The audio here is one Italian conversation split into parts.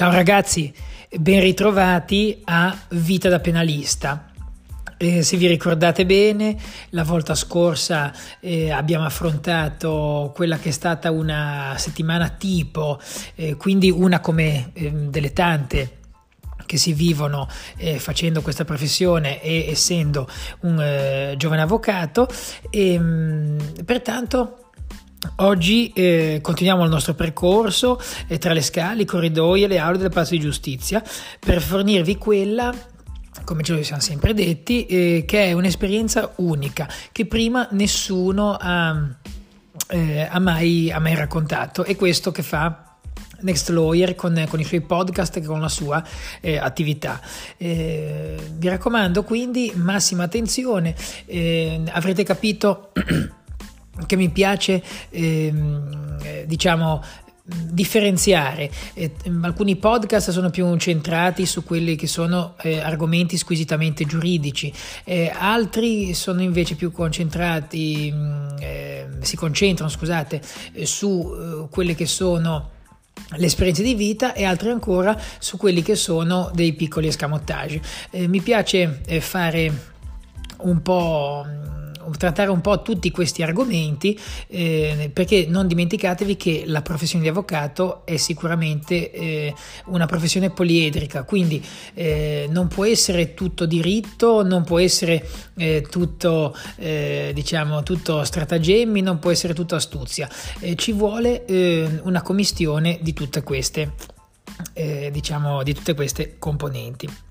Ciao ragazzi, ben ritrovati a Vita da penalista. Eh, se vi ricordate bene, la volta scorsa eh, abbiamo affrontato quella che è stata una settimana tipo, eh, quindi una come ehm, delle tante che si vivono eh, facendo questa professione e essendo un eh, giovane avvocato e mh, mm, pertanto Oggi eh, continuiamo il nostro percorso eh, tra le scale, i corridoi e le aule del Palazzo di Giustizia per fornirvi quella come ce lo siamo sempre detti, eh, che è un'esperienza unica che prima nessuno ha, eh, ha, mai, ha mai raccontato e questo che fa Next Lawyer con, con, i suoi podcast e con la sua eh, attività. Eh, vi raccomando quindi massima attenzione, eh, avrete capito che mi piace ehm, eh, diciamo differenziare. Eh, alcuni podcast sono più centrati su quelli che sono eh, argomenti squisitamente giuridici, eh, altri sono invece più concentrati, mm, eh, si concentrano, scusate, eh, su eh, quelle che sono le esperienze di vita e altri ancora su quelli che sono dei piccoli escamotage. mi piace fare un po' trattare un po' tutti questi argomenti eh, perché non dimenticatevi che la professione di avvocato è sicuramente eh, una professione poliedrica, quindi eh, non può essere tutto diritto, non può essere eh, tutto, eh, diciamo, tutto stratagemmi, non può essere tutto astuzia, eh, ci vuole una commistione di tutte queste, diciamo, di tutte queste componenti.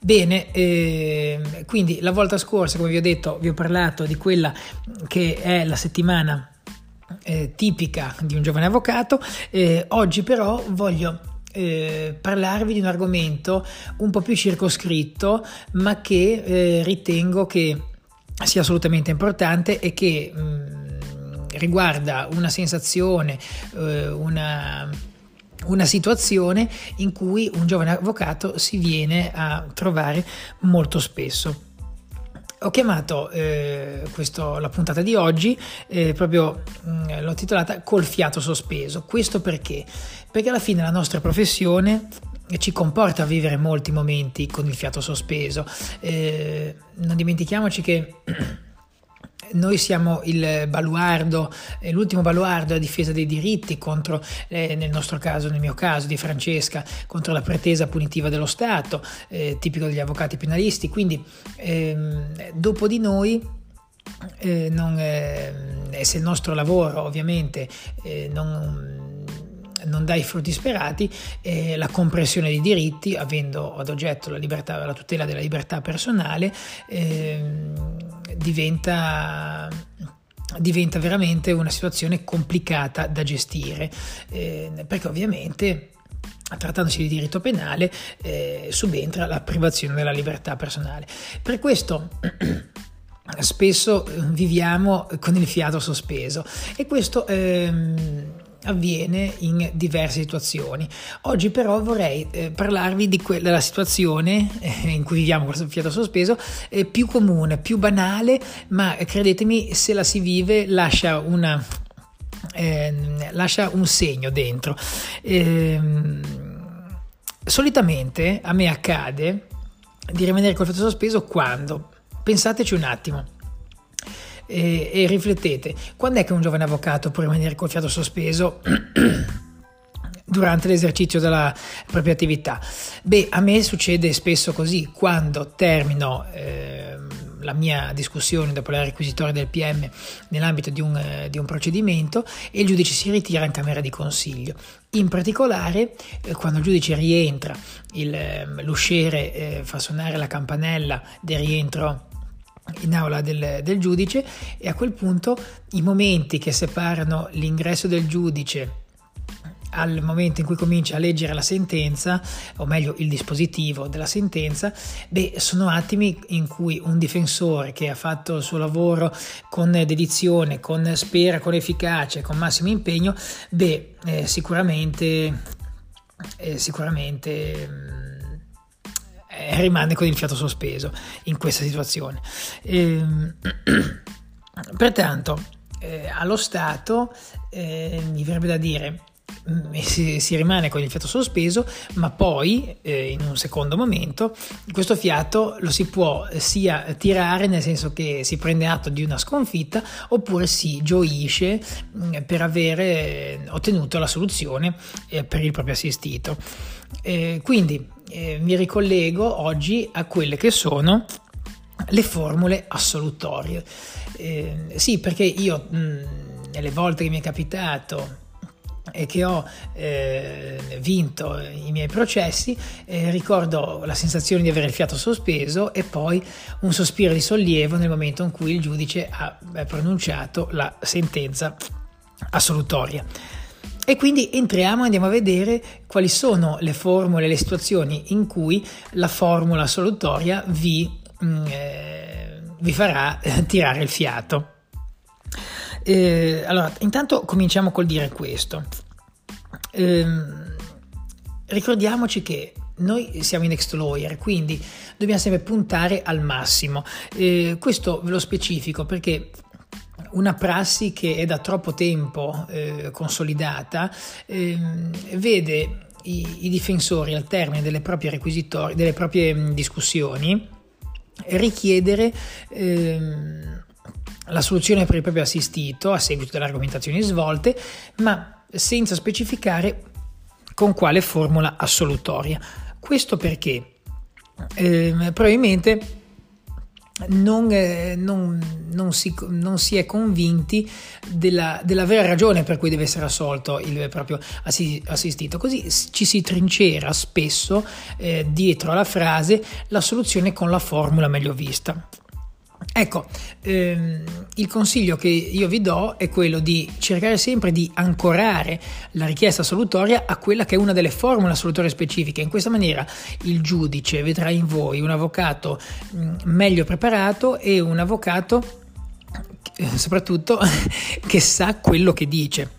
Bene, eh, quindi la volta scorsa, come vi ho detto, vi ho parlato di quella che è la settimana eh, tipica di un giovane avvocato. Eh, oggi però voglio eh, parlarvi di un argomento un po' più circoscritto, ma che eh, ritengo che sia assolutamente importante e che mh, mm, riguarda una sensazione, eh, una una situazione in cui un giovane avvocato si viene a trovare molto spesso. Ho chiamato eh, questo, la puntata di oggi, eh, proprio mh, mm, l'ho titolata Col fiato sospeso. Questo perché? Perché alla fine la nostra professione ci comporta a vivere molti momenti con il fiato sospeso. Eh, non dimentichiamoci che noi siamo il baluardo, eh, l'ultimo baluardo a difesa dei diritti contro, eh, nel nostro caso, nel mio caso, di Francesca, contro la pretesa punitiva dello Stato, eh, tipico degli avvocati penalisti. Quindi, ehm, dopo di noi, eh, non, eh, se il nostro lavoro ovviamente eh, non non dà i frutti sperati, eh, la compressione dei diritti, avendo ad oggetto la, libertà, la tutela della libertà personale, eh, diventa diventa veramente una situazione complicata da gestire, eh, perché ovviamente trattandosi di diritto penale eh, subentra la privazione della libertà personale. Per questo spesso viviamo con il fiato sospeso e questo ehm, avviene in diverse situazioni. Oggi però vorrei eh, parlarvi que- della situazione eh, in cui viviamo questo fiato sospeso eh, più comune, più banale, ma credetemi se la si vive lascia una ehm, lascia un segno dentro. Ehm, solitamente a me accade di rimanere col fiato sospeso quando pensateci un attimo e, e riflettete, quando è che un giovane avvocato può rimanere col fiato sospeso? durante l'esercizio della propria attività? Beh, a me succede spesso così, quando termino eh, la mia discussione dopo la requisitoria del PM nell'ambito di un, eh, di un, procedimento e il giudice si ritira in camera di consiglio. In particolare, eh, quando il giudice rientra, il, ehm, l'usciere eh, fa suonare la campanella del rientro in aula del, del, giudice e a quel punto i momenti che separano l'ingresso del giudice al momento in cui comincia a leggere la sentenza, o meglio il dispositivo della sentenza, beh, sono attimi in cui un difensore che ha fatto il suo lavoro con dedizione, con spera, con efficacia, con massimo impegno, beh, eh, sicuramente, eh, sicuramente mm, eh, rimane con il fiato sospeso in questa situazione. E, ehm, pertanto, eh, allo Stato eh, mi verrebbe da dire si, si, rimane con il fiato sospeso, ma poi eh, in un secondo momento questo fiato lo si può sia tirare nel senso che si prende atto di una sconfitta oppure si gioisce mm, per avere eh, ottenuto la soluzione eh, per il proprio assistito. Eh, quindi eh, mi ricollego oggi a quelle che sono le formule assolutorie. Eh, sì, perché io mh, nelle volte che mi è capitato e che ho eh, vinto i miei processi, eh, ricordo la sensazione di avere il fiato sospeso e poi un sospiro di sollievo nel momento in cui il giudice ha pronunciato la sentenza assolutoria. E quindi entriamo e andiamo a vedere quali sono le formule, le situazioni in cui la formula assolutoria vi, mm, eh, vi farà eh, tirare il fiato. Eh, allora, intanto cominciamo col dire questo. Eh, ricordiamoci che noi siamo in next lawyer, quindi dobbiamo sempre puntare al massimo. Eh, questo ve lo specifico perché una prassi che è da troppo tempo eh, consolidata eh, vede i, i, difensori al termine delle proprie, delle proprie discussioni richiedere ehm, la soluzione per il proprio assistito a seguito delle argomentazioni svolte, ma senza specificare con quale formula assolutoria. Questo perché eh, probabilmente non, eh, non, non, si, non, si, è convinti della, della, vera ragione per cui deve essere assolto il proprio assistito. Così ci si trincera spesso eh, dietro alla frase la soluzione con la formula meglio vista. Ecco, ehm, il consiglio che io vi do è quello di cercare sempre di ancorare la richiesta assolutoria a quella che è una delle formule assolutorie specifiche. In questa maniera il giudice vedrà in voi un avvocato mm, meglio preparato e un avvocato eh, soprattutto che sa quello che dice.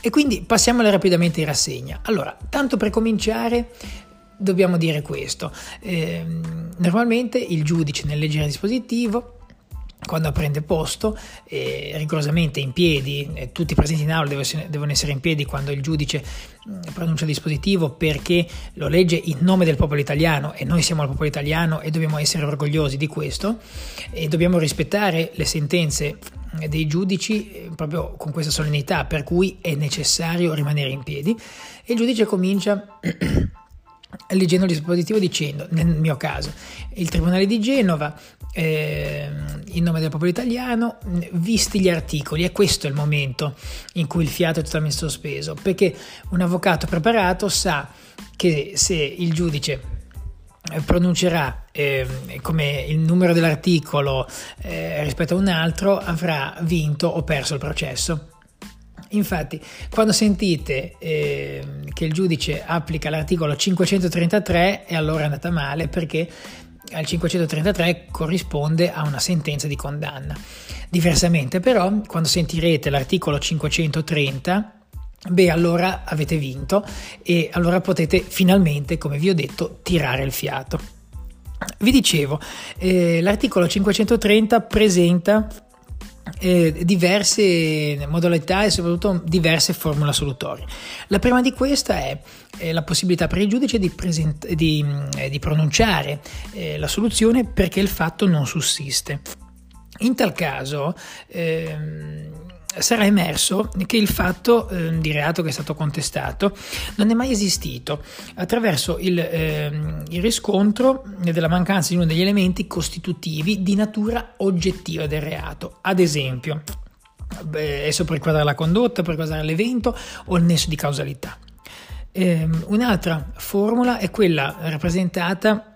E quindi passiamole rapidamente in rassegna. Allora, tanto per cominciare, dobbiamo dire questo. Eh, normalmente il giudice nel leggere dispositivo quando prende posto, eh, rigorosamente in piedi, eh, tutti i presenti in aula devono essere in piedi quando il giudice mm, pronuncia il dispositivo perché lo legge in nome del popolo italiano e noi siamo il popolo italiano e dobbiamo essere orgogliosi di questo e dobbiamo rispettare le sentenze mm, dei giudici eh, proprio con questa solennità per cui è necessario rimanere in piedi e il giudice comincia leggendo il dispositivo dicendo, nel mio caso, il Tribunale di Genova, eh, in nome del popolo italiano, visti gli articoli, e questo è il momento in cui il fiato è totalmente sospeso, perché un avvocato preparato sa che se il giudice eh, pronuncerà eh, come il numero dell'articolo eh, rispetto a un altro avrà vinto o perso il processo Infatti, quando sentite eh, che il giudice applica l'articolo 533, e allora è andata male perché al 533 corrisponde a una sentenza di condanna. Diversamente, però, quando sentirete l'articolo 530, beh, allora avete vinto e allora potete finalmente, come vi ho detto, tirare il fiato. Vi dicevo, eh, l'articolo 530 presenta eh, diverse modalità e soprattutto diverse formule assolutorie. La prima di queste è eh, la possibilità per il giudice di, present- di, eh, di pronunciare la soluzione perché il fatto non sussiste. In tal caso ehm, sarà emerso che il fatto eh, di reato che è stato contestato non è mai esistito attraverso il, eh, il, riscontro della mancanza di uno degli elementi costitutivi di natura oggettiva del reato. Ad esempio, esso per riguardare la condotta, per riguardare l'evento o il nesso di causalità. Eh, un'altra formula è quella rappresentata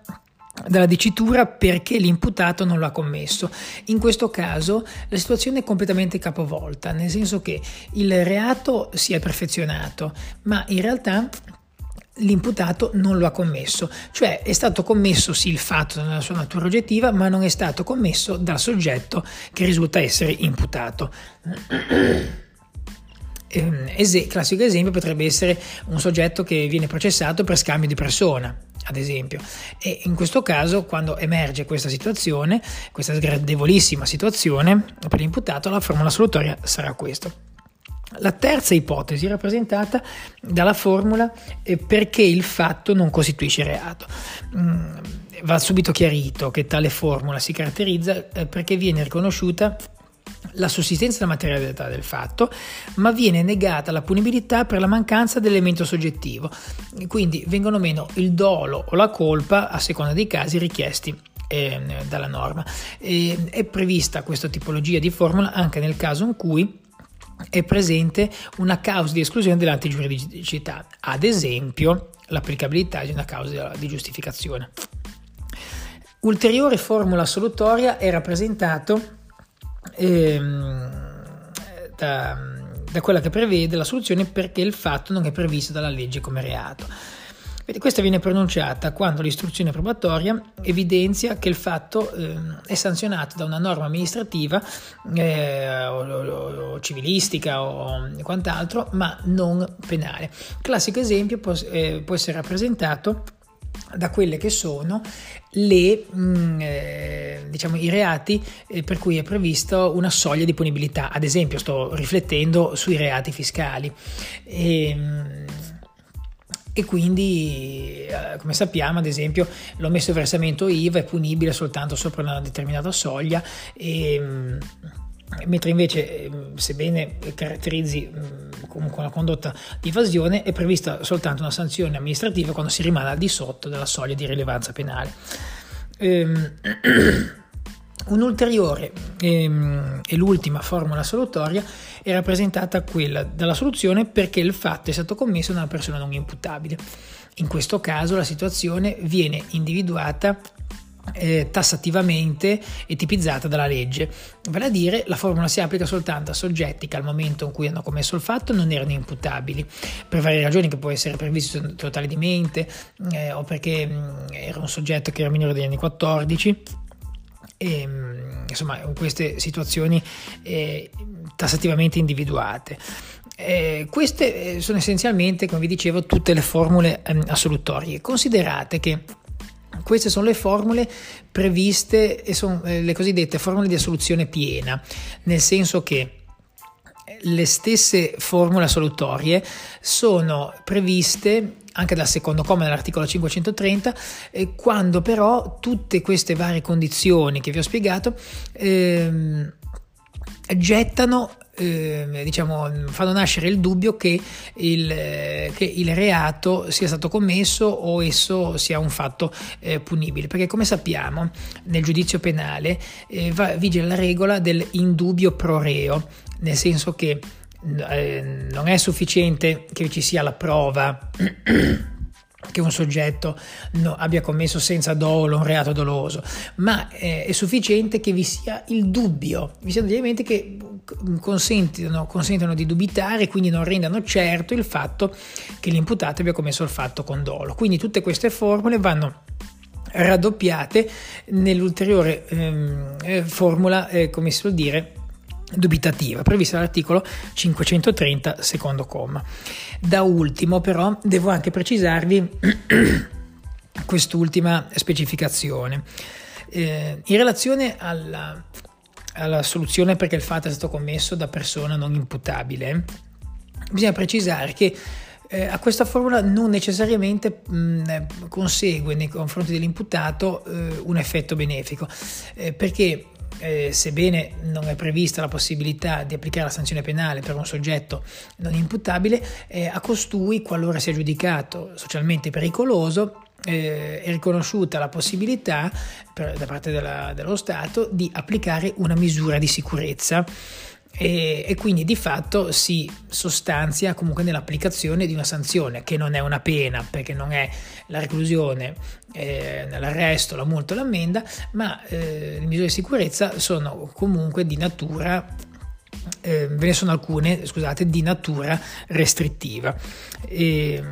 dalla dicitura perché l'imputato non lo ha commesso. In questo caso la situazione è completamente capovolta, nel senso che il reato si è perfezionato, ma in realtà l'imputato non lo ha commesso, cioè è stato commesso sì il fatto nella sua natura oggettiva, ma non è stato commesso dal soggetto che risulta essere imputato. Eh, classico esempio potrebbe essere un soggetto che viene processato per scambio di persona ad esempio. E in questo caso, quando emerge questa situazione, questa sgradevolissima situazione per l'imputato, la formula assolutoria sarà questa. La terza ipotesi è rappresentata dalla formula perché il fatto non costituisce reato. Mm, va subito chiarito che tale formula si caratterizza eh, perché viene riconosciuta la sussistenza della materialità del fatto, ma viene negata la punibilità per la mancanza dell'elemento soggettivo. Quindi vengono meno il dolo o la colpa a seconda dei casi richiesti eh, dalla norma. E, è prevista questa tipologia di formula anche nel caso in cui è presente una causa di esclusione dell'antigiuridicità, ad esempio l'applicabilità di una causa di giustificazione. Ulteriore formula assolutoria è rappresentato ehm, da, da quella che prevede la soluzione perché il fatto non è previsto dalla legge come reato. Questa viene pronunciata quando l'istruzione probatoria evidenzia che il fatto eh, è sanzionato da una norma amministrativa eh, o, o, o, civilistica o quant'altro, ma non penale. Classico esempio può, eh, può essere rappresentato da quelle che sono le, mh, mm, eh, diciamo, i reati eh, per cui è previsto una soglia di punibilità. Ad esempio, sto riflettendo sui reati fiscali. E, ehm, e quindi, eh, come sappiamo, ad esempio, l'omesso versamento IVA è punibile soltanto sopra una determinata soglia. E, mm, mentre invece, ehm, sebbene caratterizzi mm, comunque una condotta di evasione, è prevista soltanto una sanzione amministrativa quando si rimane al di sotto della soglia di rilevanza penale. Ehm, Un'ulteriore ehm, e l'ultima formula solutoria è rappresentata quella dalla soluzione perché il fatto è stato commesso da una persona non imputabile. In questo caso la situazione viene individuata eh, tassativamente e tipizzata dalla legge. Vale a dire, la formula si applica soltanto a soggetti che al momento in cui hanno commesso il fatto non erano imputabili, per varie ragioni che può essere previsto totale di mente eh, o perché mh, mm, era un soggetto che era minore degli anni 14. E, mm, insomma, in queste situazioni eh, tassativamente individuate. Eh, queste eh, sono essenzialmente, come vi dicevo, tutte le formule eh, assolutorie. Considerate che queste sono le formule previste e sono eh, le cosiddette formule di assoluzione piena, nel senso che le stesse formule assolutorie sono previste anche dal secondo comma dell'articolo 530, eh, quando però tutte queste varie condizioni che vi ho spiegato ehm, gettano eh, diciamo, fanno nascere il dubbio che il, che il, reato sia stato commesso o esso sia un fatto eh, punibile, perché come sappiamo nel giudizio penale eh, va, vige la regola del indubbio pro reo, nel senso che eh, non è sufficiente che ci sia la prova che un soggetto no, abbia commesso senza dolo un reato doloso, ma eh, è sufficiente che vi sia il dubbio, vi siano degli elementi che consentono, consentono di dubitare e quindi non rendano certo il fatto che l'imputato abbia commesso il fatto con dolo. Quindi tutte queste formule vanno raddoppiate nell'ulteriore ehm, eh, formula, eh, come si suol dire, dubitativa prevista dall'articolo 530 secondo comma. Da ultimo però devo anche precisarvi quest'ultima specificazione. Eh, in relazione alla, alla, soluzione perché il fatto è stato commesso da persona non imputabile, bisogna precisare che eh, a questa formula non necessariamente mh, consegue nei confronti dell'imputato eh, un effetto benefico, eh, perché eh, sebbene non è prevista la possibilità di applicare la sanzione penale per un soggetto non imputabile, eh, a costui, qualora sia giudicato socialmente pericoloso, eh, è riconosciuta la possibilità per, da parte della, dello Stato di applicare una misura di sicurezza e, e, quindi di fatto si sostanzia comunque nell'applicazione di una sanzione che non è una pena perché non è la reclusione, eh, l'arresto, la multa o l'ammenda, ma eh, le misure di sicurezza sono comunque di natura eh, ve ne sono alcune, scusate, di natura restrittiva. E,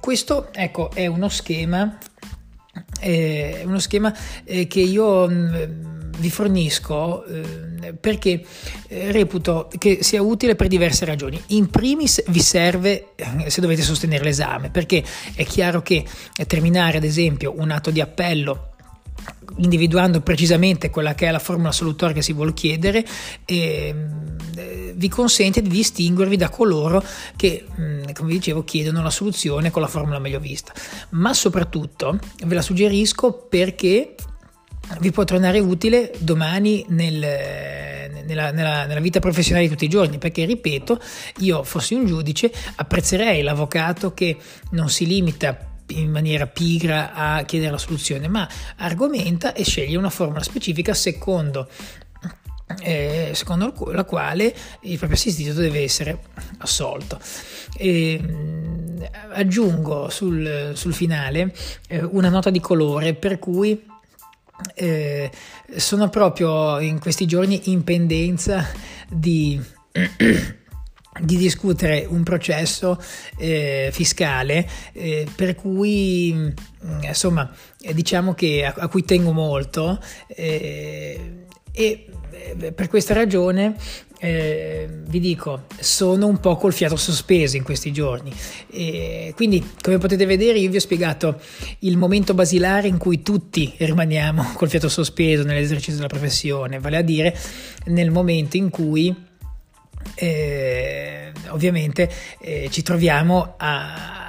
questo ecco, è uno schema, è uno schema eh, che io mh, mm, vi fornisco eh, perché eh, reputo che sia utile per diverse ragioni. In primis vi serve eh, se dovete sostenere l'esame, perché è chiaro che terminare ad esempio un atto di appello individuando precisamente quella che è la formula assolutoria che si vuole chiedere e, vi consente di distinguervi da coloro che, mm, come dicevo, chiedono la soluzione con la formula meglio vista. Ma soprattutto ve la suggerisco perché vi può tornare utile domani nel, nella, nella, nella, vita professionale di tutti i giorni, perché ripeto, io fossi un giudice, apprezzerei l'avvocato che non si limita in maniera pigra a chiedere la soluzione, ma argomenta e sceglie una formula specifica secondo eh, secondo la quale il proprio assistito deve essere assolto. E, aggiungo sul, sul finale eh, una nota di colore per cui eh, sono proprio in questi giorni in pendenza di, di discutere un processo eh, fiscale eh, per cui mm, insomma diciamo che a, a cui tengo molto eh, e eh, per questa ragione eh, vi dico, sono un po' col fiato sospeso in questi giorni. E quindi, come potete vedere, io vi ho spiegato il momento basilare in cui tutti rimaniamo col fiato sospeso nell'esercizio della professione, vale a dire nel momento in cui eh, ovviamente eh, ci troviamo a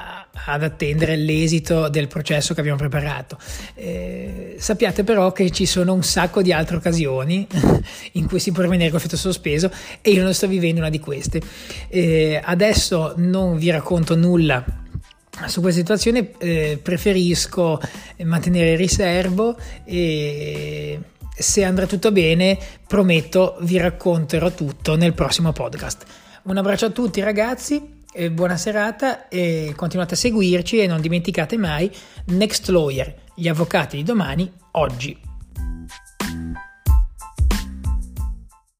ad attendere l'esito del processo che abbiamo preparato. Eh, sappiate però che ci sono un sacco di altre occasioni in cui si può rimanere con effetto sospeso e io non sto vivendo una di queste. Eh, adesso non vi racconto nulla su questa situazione, eh, preferisco mantenere il riservo e se andrà tutto bene prometto vi racconterò tutto nel prossimo podcast. Un abbraccio a tutti ragazzi eh, buona serata e continuate a seguirci e non dimenticate mai Next Lawyer, gli avvocati di domani, oggi.